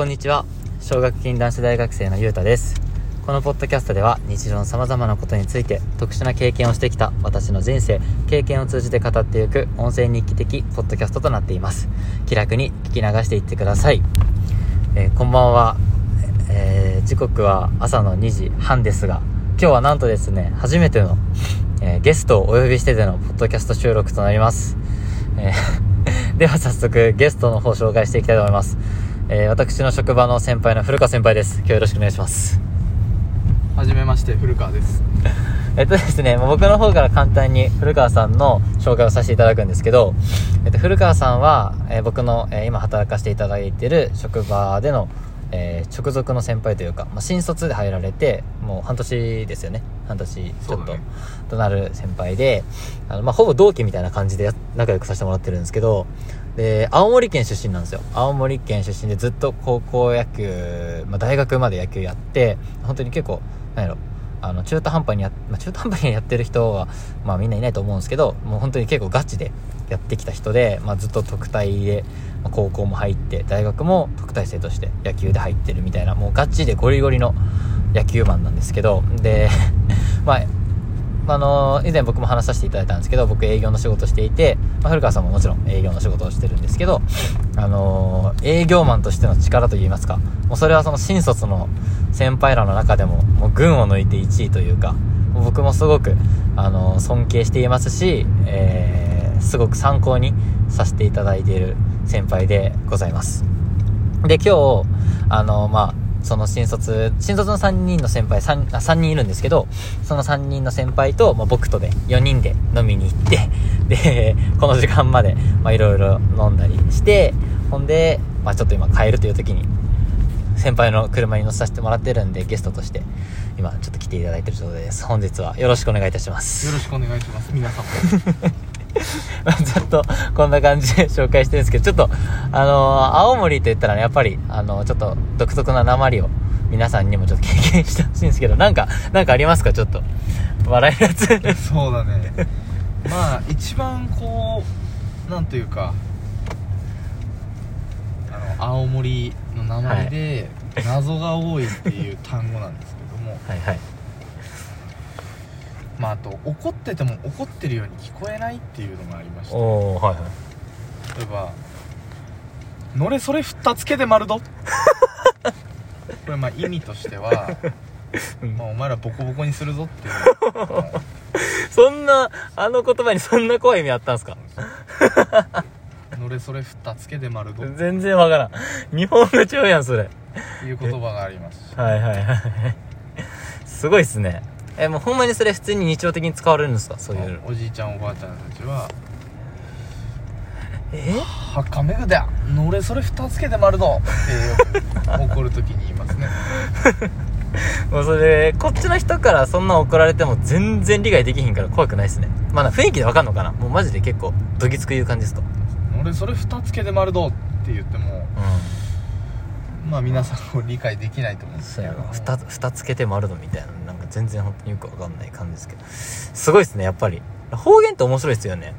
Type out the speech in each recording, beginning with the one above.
こんにちは。奨学金男子大学生のゆうたです。このポッドキャストでは日常の様々なことについて特殊な経験をしてきた私の人生経験を通じて語っていく音声日記的ポッドキャストとなっています。気楽に聞き流していってください、えーこんばんは、えー時刻は朝の2時半ですが今日はなんとですね初めての、えーゲストをお呼びしてでのポッドキャスト収録となります、え では早速ゲストの方紹介していきたいと思います。えー私の職場の先輩の古川先輩です。今日よろしくお願いします。はじめまして古川です えっとですね、僕の方から簡単に古川さんの紹介をさせていただくんですけど、えっと、古川さんは、えー僕の、えー今働かせていただいている職場での、えー直属の先輩というか、まあ、新卒で入られて、もう半年ですよね。半年ちょっとねとなる先輩で、あの、まあ、ほぼ同期みたいな感じでや仲良くさせてもらってるんですけど、で、青森県出身なんですよ。青森県出身でずっと高校野球、まあ、大学まで野球やって、本当に結構、なんやろ、あの、中途半端にや、まあ、中途半端にやってる人は、まあみんないないと思うんですけど、もう本当に結構ガチでやってきた人で、まあずっと特待で、まあ高校も入って、大学も特待生として野球で入ってるみたいな、もうガチでゴリゴリの野球マンなんですけど、で、まあ、あの以前僕も話させていただいたんですけど僕営業の仕事していて、まあ、古川さんももちろん営業の仕事をしてるんですけど、あの営業マンとしての力といいますかもうそれはその新卒の先輩らの中でももう群を抜いて1位というかもう僕もすごく、あの尊敬していますし、えーすごく参考にさせていただいている先輩でございます。で今日あのまあその新卒新卒の3人の先輩 3, あ3人いるんですけどその3人の先輩と、まあ、僕とで4人で飲みに行って でこの時間までまあいろいろ飲んだりしてほんで、まあ、ちょっと今帰るという時に先輩の車に乗せさせてもらってるんでゲストとして今ちょっと来ていただいてるところです。本日はよろしくお願いいたします。よろしくお願いします。皆さん もずっとこんな感じで紹介してるんですけど、ちょっと、あのー青森と言ったらね、やっぱり、あのーちょっと独特な鉛を皆さんにもちょっと経験してほしいんですけど、なんか、なんかありますか？ちょっと。笑えるやつ。そうだね まあ一番こうなんというかあの青森の名前で謎が多いっていう単語なんですけども、はいはい。まああと怒ってても怒ってるように聞こえないっていうのがありましておー、はいはい。例えば「のれそれふったつけで丸ど」これまあ意味としては、まあ、お前らボコボコにするぞっていう そんな、あの言葉にそんな怖い意味あったんすか のれそれふったつけで丸どっ全然わからん。日本語ちゃうやん、それ。ていう言葉がありますしはいはいはい。すごいっすね。え、もうほんまにそれ普通に日常的に使われるんですか？そういうの。おじいちゃんおばあちゃんたちはえ「はかめぐだのれそれふたつけで丸ど」って怒る時に言いますね もうそれ、こっちの人からそんな怒られても全然理解できひんから怖くないっすね。まあな雰囲気でわかんのかな？もうマジで結構、どぎつく言う感じですか「のれそれふたつけで丸ど」って言ってもうまあ皆さんも理解できないと思うんん。ですけどそうやな。ふた、ふたつけてもあるのみたいな。なんか全然本当によくわかんない感じですけど。すごいっすね、やっぱり。方言って面白いっすよね。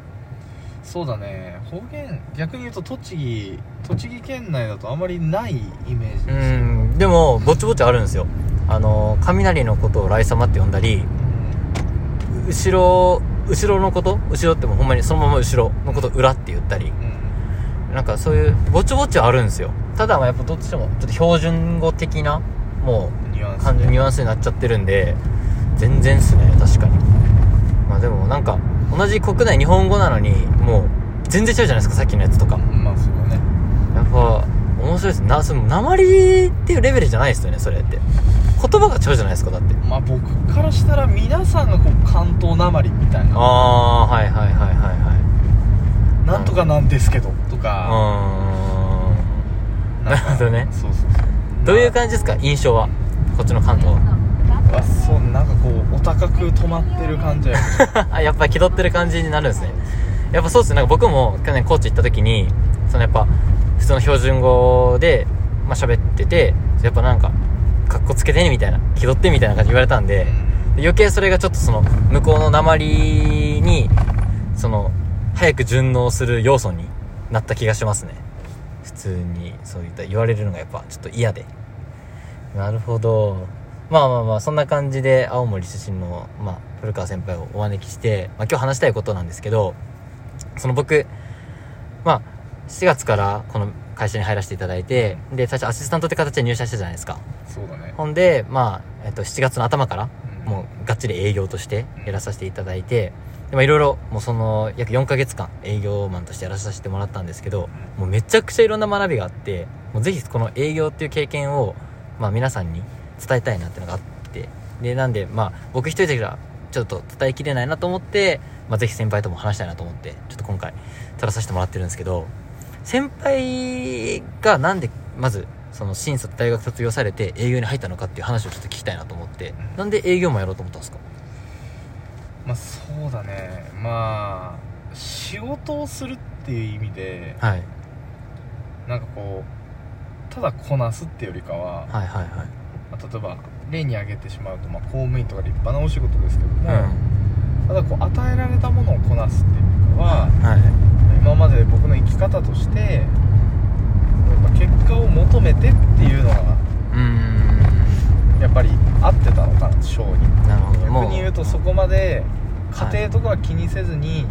そうだね方言逆に言うと栃木栃木県内だとあまりないイメージうですよん。でも、ぼちぼちあるんですよ。あの、雷のことを雷様って呼んだり、後ろ、後ろのこと後ろってもうほんまにそのまま後ろのことを裏って言ったり。うんなんかそういうぼちぼちはあるんですよただまあやっぱどっちでもちょっと標準語的なもうニュアンス感じニュアンスになっちゃってるんで全然っすね確かに。まあでもなんか同じ国内日本語なのにもう全然違うじゃないですかさっきのやつとか。まあそうだね。やっぱ面白いです。なその鉛っていうレベルじゃないですよねそれって。言葉が違うじゃないですかだって。まあ僕からしたら皆さんがこう関東なまりみたいな。ああーはいはいはいはいはい。なんとかなんですけどとうかーんなるほどね。そうそうそう。どういう感じですか印象は？こっちの関東あそうなんかこうお高く止まってる感じや あやっぱ気取ってる感じになるんですね。やっぱそうっすね。なんか僕も去年高知行った時にそのやっぱ普通の標準語でまあ喋っててやっぱなんかかっこつけてねみたいな気取ってみたいな感じ言われたんで余計それがちょっとその向こうの鉛にその早く順応する要素になった気がしますね。普普通にそういった言われるのがやっぱちょっと嫌でなるほど。まあまあまあそんな感じで青森出身の、まあ、古川先輩をお招きして、まあ、今日話したいことなんですけどその僕まあ4月からこの会社に入らせていただいてで最初アシスタントって形で入社したじゃないですか。そうだね。ほんでまあ、えっと、7月の頭からうん。もうがっちり営業としてやらさせていただいてでまあいろいろもうその約4ヶ月間営業マンとしてやらさせてもらったんですけどもうめちゃくちゃいろんな学びがあってもうぜひこの営業っていう経験を、まあ、皆さんに伝えたいなっていうのがあって。でなんでまあ僕一人ではちょっと伝えきれないなと思って、まあ、ぜひ先輩とも話したいなと思ってちょっと今回撮らさせてもらってるんですけど先輩がなんでまずその審査大学卒業されて営業に入ったのかっていう話をちょっと聞きたいなと思ってうん。なんで営業もやろうと思ったんですか？まあそうだね。まあ仕事をするっていう意味ではい。なんかこうただこなすっていうよりかは、はいはいはい。まあ例えば例に挙げてしまうと、まあ、公務員とか立派なお仕事ですけども、うん。ただこう与えられたものをこなすっていうよりかははい。今まで僕の生き方としてやっぱ結果を求めてっていうのがやっぱり合ってたのかな性に。逆に言うとそこまで家庭とかは気にせずに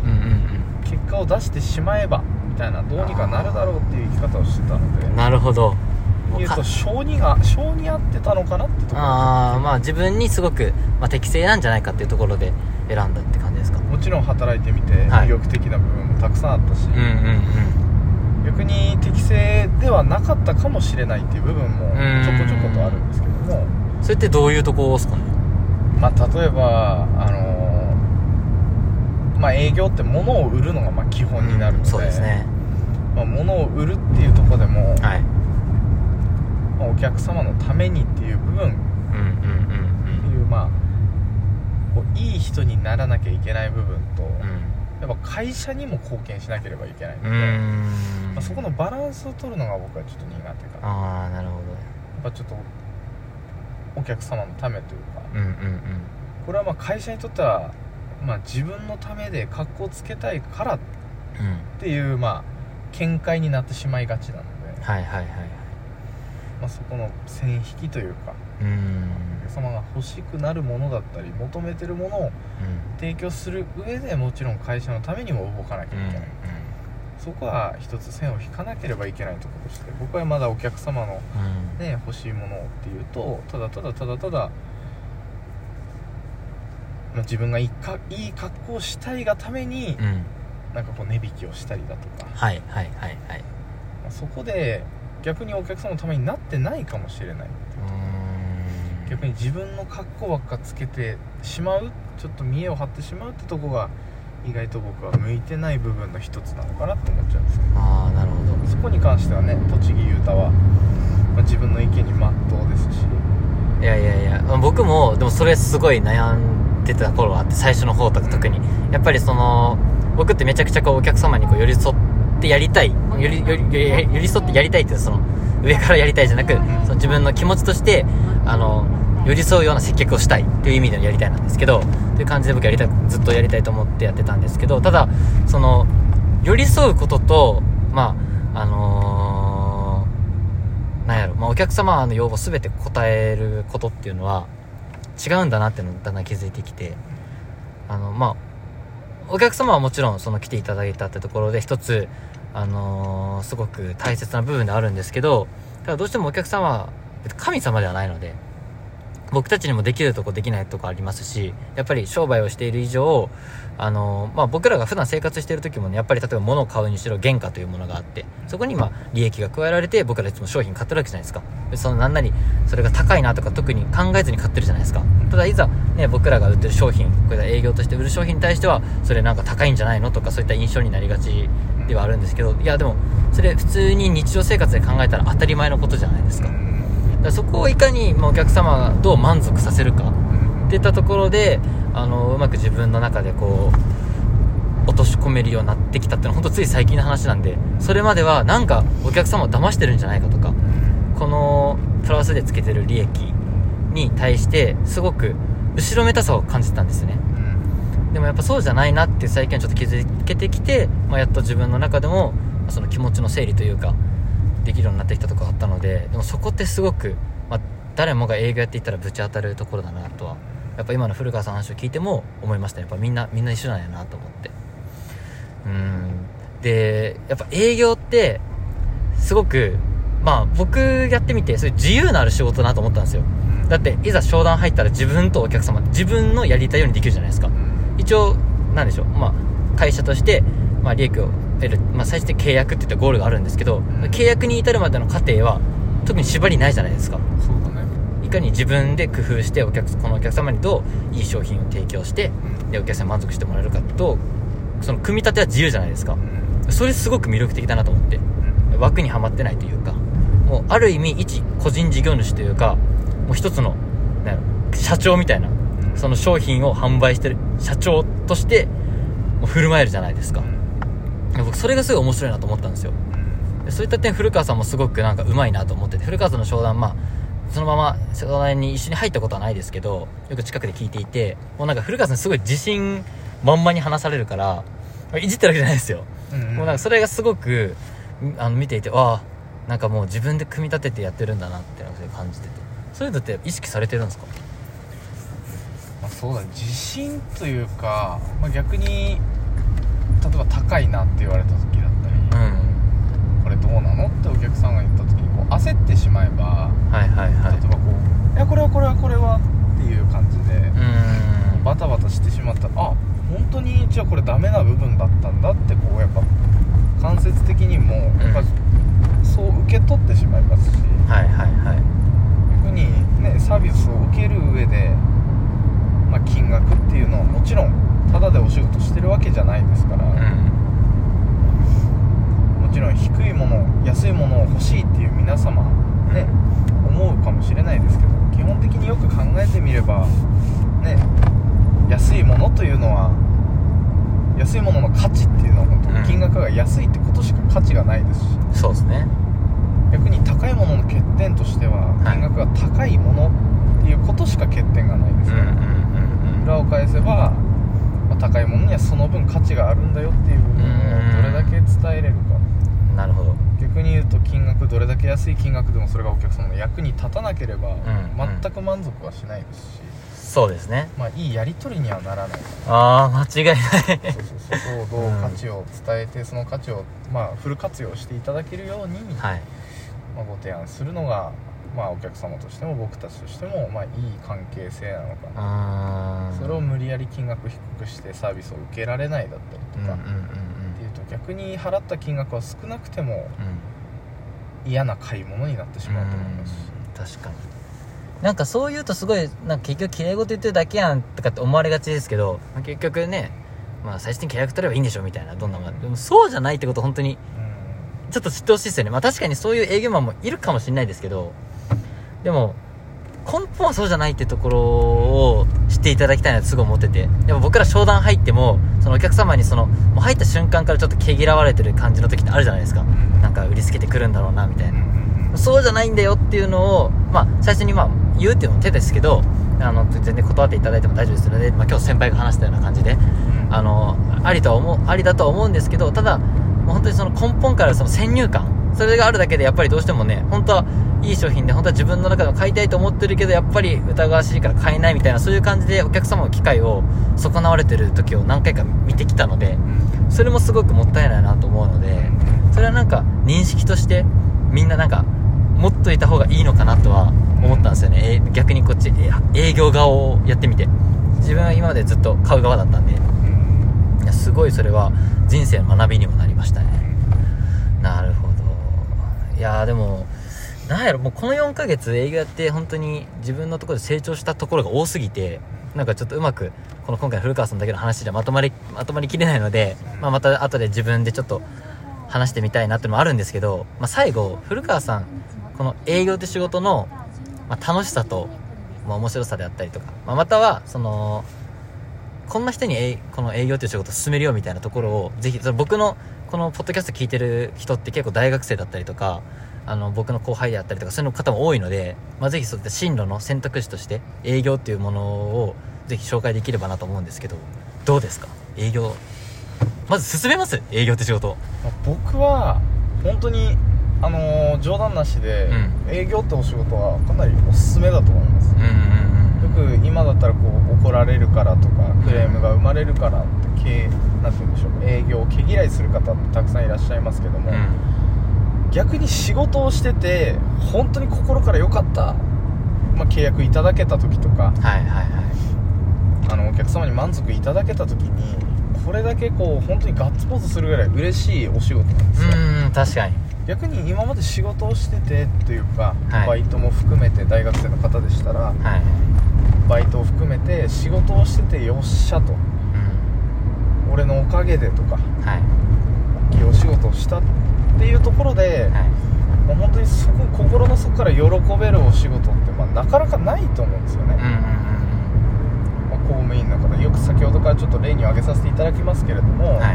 結果を出してしまえばみたいなどうにかなるだろうっていう生き方をしてたので。うんなるほど言うとか性にが性に合ってたのかなってところ。ああまあ自分にすごく、まあ、適正なんじゃないかっていうところで選んだって感じですか？もちろん働いてみてはい。魅力的な部分もたくさんあったし、うんうん逆に適正ではなかったかもしれないっていう部分もうん。ちょこちょことあるんですけども。うんそれってどういうとこですかね？まあ例えばあのーまあ営業って物を売るのがまあ基本になるので、そうですね。まあ、物を売るっていうところでも、はいまあお客様のためにっていう部分うんうんっていうまあこういい人にならなきゃいけない部分と、うん。うんやっぱ会社にも貢献しなければいけないので、まあ、そこのバランスを取るのが僕はちょっと苦手かな。やああなるほっぱちょっとお客様のためというか。どうんうん。これはまあ会社にとっては、まあ、自分のためで格好つけたいからっうんうん。ていうまあ見解になってしまいがちなので、はいはいはいはいまあ、そこの線引きというかうお客様が欲しくなるものだったり求めてるものを提供する上でもちろん会社のためにも動かなきゃいけない、そこは一つ線を引かなければいけないところとして僕はまだお客様の、ね、欲しいものをっていうとただただただただ、まあ、自分がいいかいい格好をしたいがために、うん。なんかこう値引きをしたりだとか、はいはいはいはい。まあそこで逆にお客様のためになってないかもしれない。逆に自分の格好ばっかつけてしまうちょっと見栄を張ってしまうってとこが意外と僕は向いてない部分の一つなのかなって思っちゃうんですけど。ああなるほど。そこに関してはね栃木雄太は、まあ自分の意見に真っ当ですし。いやいやいやまあ僕もでもそれすごい悩んでた頃があって最初の方とか特に。やっぱりその僕ってめちゃくちゃこうお客様にこう寄り添ってやりたい。よりよりより寄り添ってやりたいっていうその上からやりたいじゃなくその自分の気持ちとしてあの寄り添うような接客をしたいっていう意味でのやりたいなんですけどという感じで僕やりたいずっとやりたいと思ってやってたんですけどただその寄り添うこととまああのーなんやろ、まあ、お客様の要望全て答えることっていうのは違うんだなっていうのをだんだん気づいてきてあのまあお客様はもちろんその来ていただいたってところで一つあのーすごく大切な部分であるんですけどただどうしてもお客様は神様ではないので僕たちにもできるとこできないとこありますしやっぱり商売をしている以上あのまあ、僕らが普段生活している時もねやっぱり例えば物を買うにしろ原価というものがあってそこにまあ利益が加えられて僕らいつも商品買ってるわけじゃないですか。でそのなんなりそれが高いなとか特に考えずに買ってるじゃないですか。ただいざね僕らが売ってる商品これが営業として売る商品に対してはそれなんか高いんじゃないのとかそういった印象になりがちではあるんですけどいやでもそれ普通に日常生活で考えたら当たり前のことじゃないですか。らそこをいかにまあお客様がどう満足させるかっていったところであのうまく自分の中でこう落とし込めるようになってきたっていうのは本当つい最近の話なんでそれまではなんかお客様を騙してるんじゃないかとかこのプラスでつけてる利益に対してすごく後ろめたさを感じてたんですよね。でもやっぱそうじゃないなって最近はちょっと気づけてきて、まあ、やっと自分の中でもその気持ちの整理というかできるようになってきたところあったのででもそこってすごく、まあ、誰もが営業やっていったらぶち当たるところだなとはやっぱ今の古川さんの話を聞いても思いましたね。やっぱみんなみんな一緒なんやなと思って。うん。でやっぱ営業ってすごくまあ僕やってみてそういう自由のある仕事だなと思ったんですよ。だっていざ商談入ったら自分とお客様自分のやりたいようにできるじゃないですか。一応なんでしょう。まあ会社として、まあ、利益をまあ、最終的に契約っていったゴールがあるんですけど、契約に至るまでの過程は特に縛りないじゃないですか。そうだね。いかに自分で工夫してお客このお客様にどういい商品を提供してでお客様に満足してもらえるかとその組み立ては自由じゃないですか。それすごく魅力的だなと思って。枠にはまってないというかもうある意味一個人事業主というかもう一つの社長みたいなその商品を販売してる社長として振る舞えるじゃないですか僕それがすごい面白いなと思ったんですよ。でそういった点古川さんもすごくなんかうまいなと思ってて古川さんの商談まあそのまま商談に一緒に入ったことはないですけどよく近くで聞いていてもうなんか古川さんすごい自信満々に話されるからいじってるわけじゃないですよ。もうなんかそれがすごくんあの見ていてああなんかもう自分で組み立ててやってるんだなって感じてて。そういうのって意識されてるんですか？まあ、そうだね。自信というか、まあ、逆に例えば高いなって言われた時だったり、うん。これどうなのってお客さんが言った時にこう焦ってしまえばはいはいはい。例えばこう「いやこれはこれはこれは」っていう感じでうーん。バタバタしてしまったらあ本当にじゃあこれダメな部分だったんだってこうやっぱ間接的にもやっぱそう受け取ってしまいますしはいはいはい。逆にねサービスを受ける上で、まあ、金額っていうのはもちろんタダでお仕事してるわけじゃないですから、うん。もちろん低いもの安いものを欲しいっていう皆様ね、思うかもしれないですけど基本的によく考えてみればね安いものというのは安いものの価値っていうのは本当うん。に金額が安いってことしか価値がないですし、そうですね。逆に高いものの欠点としてははい。金額が高いものっていうことしか欠点がないですから、うんうんうん。裏を返せば、まあ高いものにはその分価値があるんだよっていう部分をどれだけ伝えれるか。うんなるほど。逆に言うと金額どれだけ安い金額でもそれがお客様の役に立たなければん。全く満足はしないですし、そうですね。まあいいやり取りにはならない。ああ間違いない。そうそうそうどううん価値を伝えてその価値をまあフル活用していただけるように、はい。まあ、ご提案するのがまあお客様としても僕たちとしてもまあいい関係性なのかな。それを無理やり金額低くしてサービスを受けられないだったりとか、っていうと逆に払った金額は少なくてもうん。嫌な買い物になってしまうと思います。し確かに。なんかそう言うとすごいなんか結局綺麗事言ってるだけやんとかって思われがちですけどまあ結局ねまあ最終的に契約取ればいいんでしょみたいなどんなもん。でもそうじゃないってこと本当にうん。ちょっと知ってほしいですよね。まあ確かにそういう営業マンもいるかもしれないですけどでも根本はそうじゃないってところを知っていただきたいなってすごい思ってて。やっぱ僕ら商談入ってもそのお客様にそのもう入った瞬間からちょっと毛嫌われてる感じの時ってあるじゃないですか。なんか売りつけてくるんだろうなみたいな。そうじゃないんだよっていうのを、まあ、最初にまあ言うっていうのも手ですけど、あの、全然断っていただいても大丈夫ですので、まあ、今日先輩が話したような感じで、あの、ありとは思う、ありだとは思うんですけど、ただ、もう本当にその根本からその先入観、それがあるだけでやっぱりどうしてもね、本当はいい商品で、本当は自分の中でも買いたいと思ってるけど、やっぱり疑わしいから買えないみたいな、そういう感じでお客様の機会を損なわれてる時を何回か見てきたので、それもすごくもったいないなと思うので、それはなんか認識としてみんななんか持っといた方がいいのかなとは思ったんですよね、えー逆にこっちえー営業側をやってみて。自分は今までずっと買う側だったんで。いやすごいそれは人生の学びにもなりましたねなるほどいやでもなんやろもうこの4ヶ月営業やって本当に自分のところで成長したところが多すぎてなんかちょっとうまくこの今回古川さんだけの話でまとまりまとまりきれないので、まあ、また後で自分でちょっと話してみたいなっていうのもあるんですけど、まあ、最後古川さんこの営業って仕事の、まあ、楽しさと、まあ、面白さであったりとか、まあ、またはそのこんな人にこの営業っていう仕事を進めるよみたいなところをぜひその僕のこのポッドキャスト聞いてる人って結構大学生だったりとかあの僕の後輩であったりとかそういう方も多いので、まあ、ぜひそういった進路の選択肢として営業っていうものをぜひ紹介できればなと思うんですけどどうですか？営業。まず進めます？営業って仕事。まあ僕は本当にあのー冗談なしで、う営業ってお仕事はかなりおすすめだと思いく今だったらこう怒られるからとかクレームが生まれるからって経なんて言うんでしょう営業を毛嫌いする方ってたくさんいらっしゃいますけども、うん。逆に仕事をしてて本当に心から良かった、まあ、契約いただけた時とかはいはいはい。あのお客様に満足いただけた時にこれだけこう本当にガッツポーズするぐらい嬉しいお仕事なんですよ。うん確かに。逆に今まで仕事をしててというか、はい。バイトも含めて大学生の方でしたらはいバイトを含めて仕事をしててよっしゃと。うん。俺のおかげでとかはい。大きいお仕事をしたっていうところで、はい。もう本当にそこ心の底から喜べるお仕事って、まあ、なかなかないと思うんですよね、うんうんうんまあ公務員の方よく先ほどからちょっと例に挙げさせていただきますけれども、うんは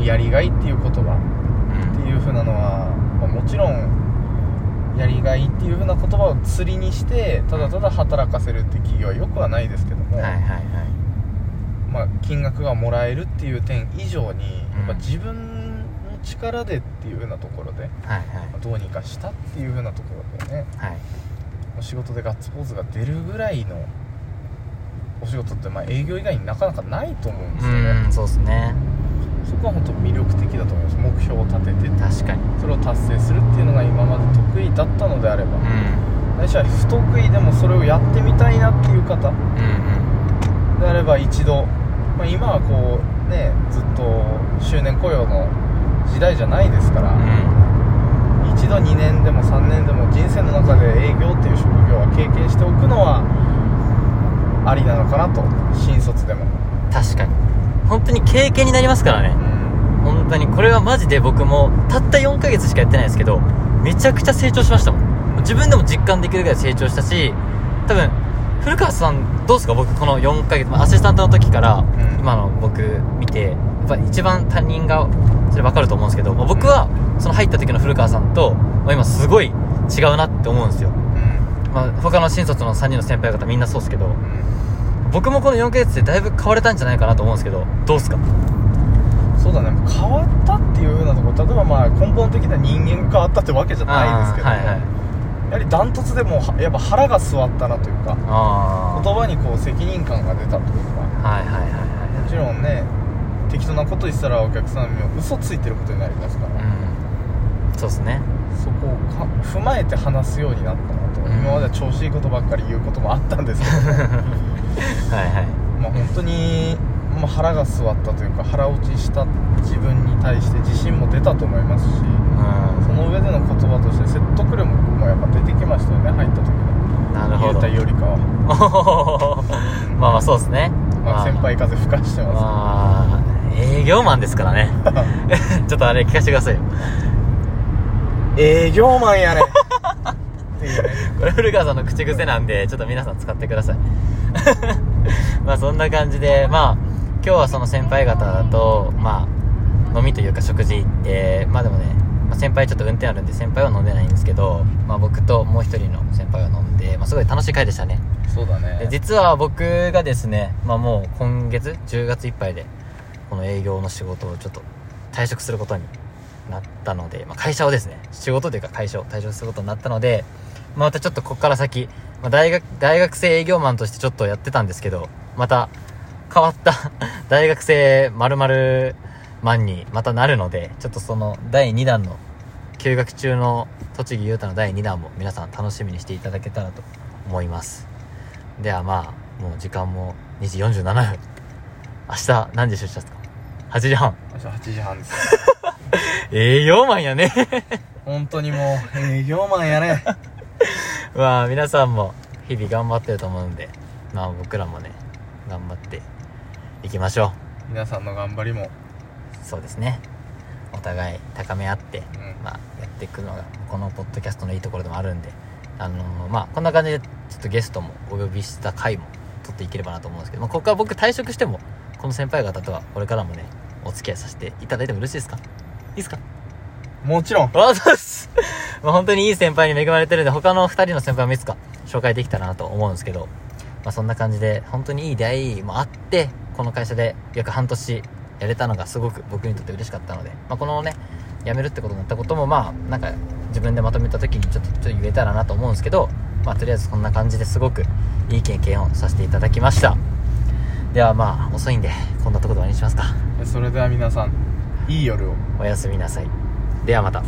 いやりがいっていう言葉うん。っていう風なのは、まあもちろんやりがいっていう風な言葉を釣りにしてただただ働かせるって企業はよくはないですけども、はいはいはい。まあ、金額がもらえるっていう点以上に、うん。やっぱ自分の力でっていう風なところで、はいまあどうにかしたっていう風なところでねはい。はいお仕事でガッツポーズが出るぐらいのお仕事ってまあ営業以外になかなかないと思うんですよね、うんそうっすね。そこは本当魅力的だと思います。目標を立てて確かにそれを達成するっていうのが今まで得意だったのであれば。うん。ないしは不得意でもそれをやってみたいなっていう方。うんであれば一度、まあ、今はこうねずっと周年雇用の時代じゃないですから、うん。一度2年でも3年でも人生の中で営業っていう職業は経験しておくのはありなのかなと。新卒でも。確かに。本当に経験になりますからね。うん。本当に。これはマジで僕もたった4ヶ月しかやってないですけどめちゃくちゃ成長しましたもん。自分でも実感できるぐらい成長したし多分古川さんどうですか？僕この4ヶ月まあアシスタントの時からん。今の僕見てやっぱ一番他人がそれ分かると思うんですけど、まあ僕はその入った時の古川さんと、まあ、今すごい違うなって思うんですよ、うん。まあ、他の新卒の3人の先輩方みんなそうですけどうん。僕もこの4ヶ月でだいぶ変われたんじゃないかなと思うんですけどどうですか？そうだね。変わったっていうふうなところ例えばまあ根本的な人間が変わったってわけじゃないですけど、はいはい。やはりダントツでもうやっぱ腹が据わったなというかあ言葉にこう責任感が出たというかあはいはいはいはい。もちろんね適当なこと言ってたらお客さんにも嘘ついてることになりますから、うん。そうですね。そこをか踏まえて話すようになったなと、うん。今までは調子いいことばっかり言うこともあったんですけど はいはい。まあ本当に、まあ、腹が据わったというか腹落ちした自分に対して自信も出たと思いますしその上での言葉として説得力もやっぱ出てきましたよね入った時うんなるのほど。言うたよりかは、まあまあそうですね。まあ、先輩風吹かしてます、まあ営業マンですからね。ちょっとあれ聞かせてくださいよ。営業マンやねっていうねこれ古川さんの口癖なんでちょっと皆さん使ってください。まあそんな感じでまあ今日はその先輩方とまあ飲みというか食事行ってまあでもね、まあ、先輩ちょっと運転あるんで先輩は飲んでないんですけど、まあ、僕ともう一人の先輩は飲んで、まあ、すごい楽しい回でしたね。そうだでね実は僕がですね、まあ、もう今月10月いっぱいでこの営業の仕事をちょっと退職することになったので、まあ、会社をですね仕事というか会社を退職することになったので、まあ、またちょっとここから先、まあ、大学大学生営業マンとしてちょっとやってたんですけどまた変わった 大学生〇〇マンにまたなるのでちょっとその第2弾の休学中の栃木優太の第2弾も皆さん楽しみにしていただけたらと思います。ではまあもう時間も2時47分。明日何時出社ですか？8時半。明日8時半です。営業マンやね。本当にもう営業マンやね。まあ皆さんも日々頑張ってると思うんでまあ僕らもね頑張っていきましょ皆さんの頑張りも。うそうですね。お互い高め合って、うん。まあやっていくのがこのポッドキャストのいいところでもあるんであのーまあこんな感じでちょっとゲストもお呼びした回も撮っていければなと思うんですけど、まあ、ここから僕退職してもこの先輩方とはこれからもねお付き合いさせていただいてもよろしいですか？いいですか？もちろん。あそうです。まあ本当にいい先輩に恵まれてるんで、他の二人の先輩もいつか紹介できたらなと思うんですけど、まあそんな感じで、本当にいい出会いもあって、この会社で約半年やれたのがすごく僕にとって嬉しかったので、まあこのね、辞めるってことになったこともまあなんか自分でまとめた時にちょっとちょっと言えたらなと思うんですけどまあとりあえずこんな感じですごくいい経験をさせていただきました。ではまあ遅いんでこんなところで終わりにしますか。それでは皆さんいい夜を。おやすみなさい。ではまた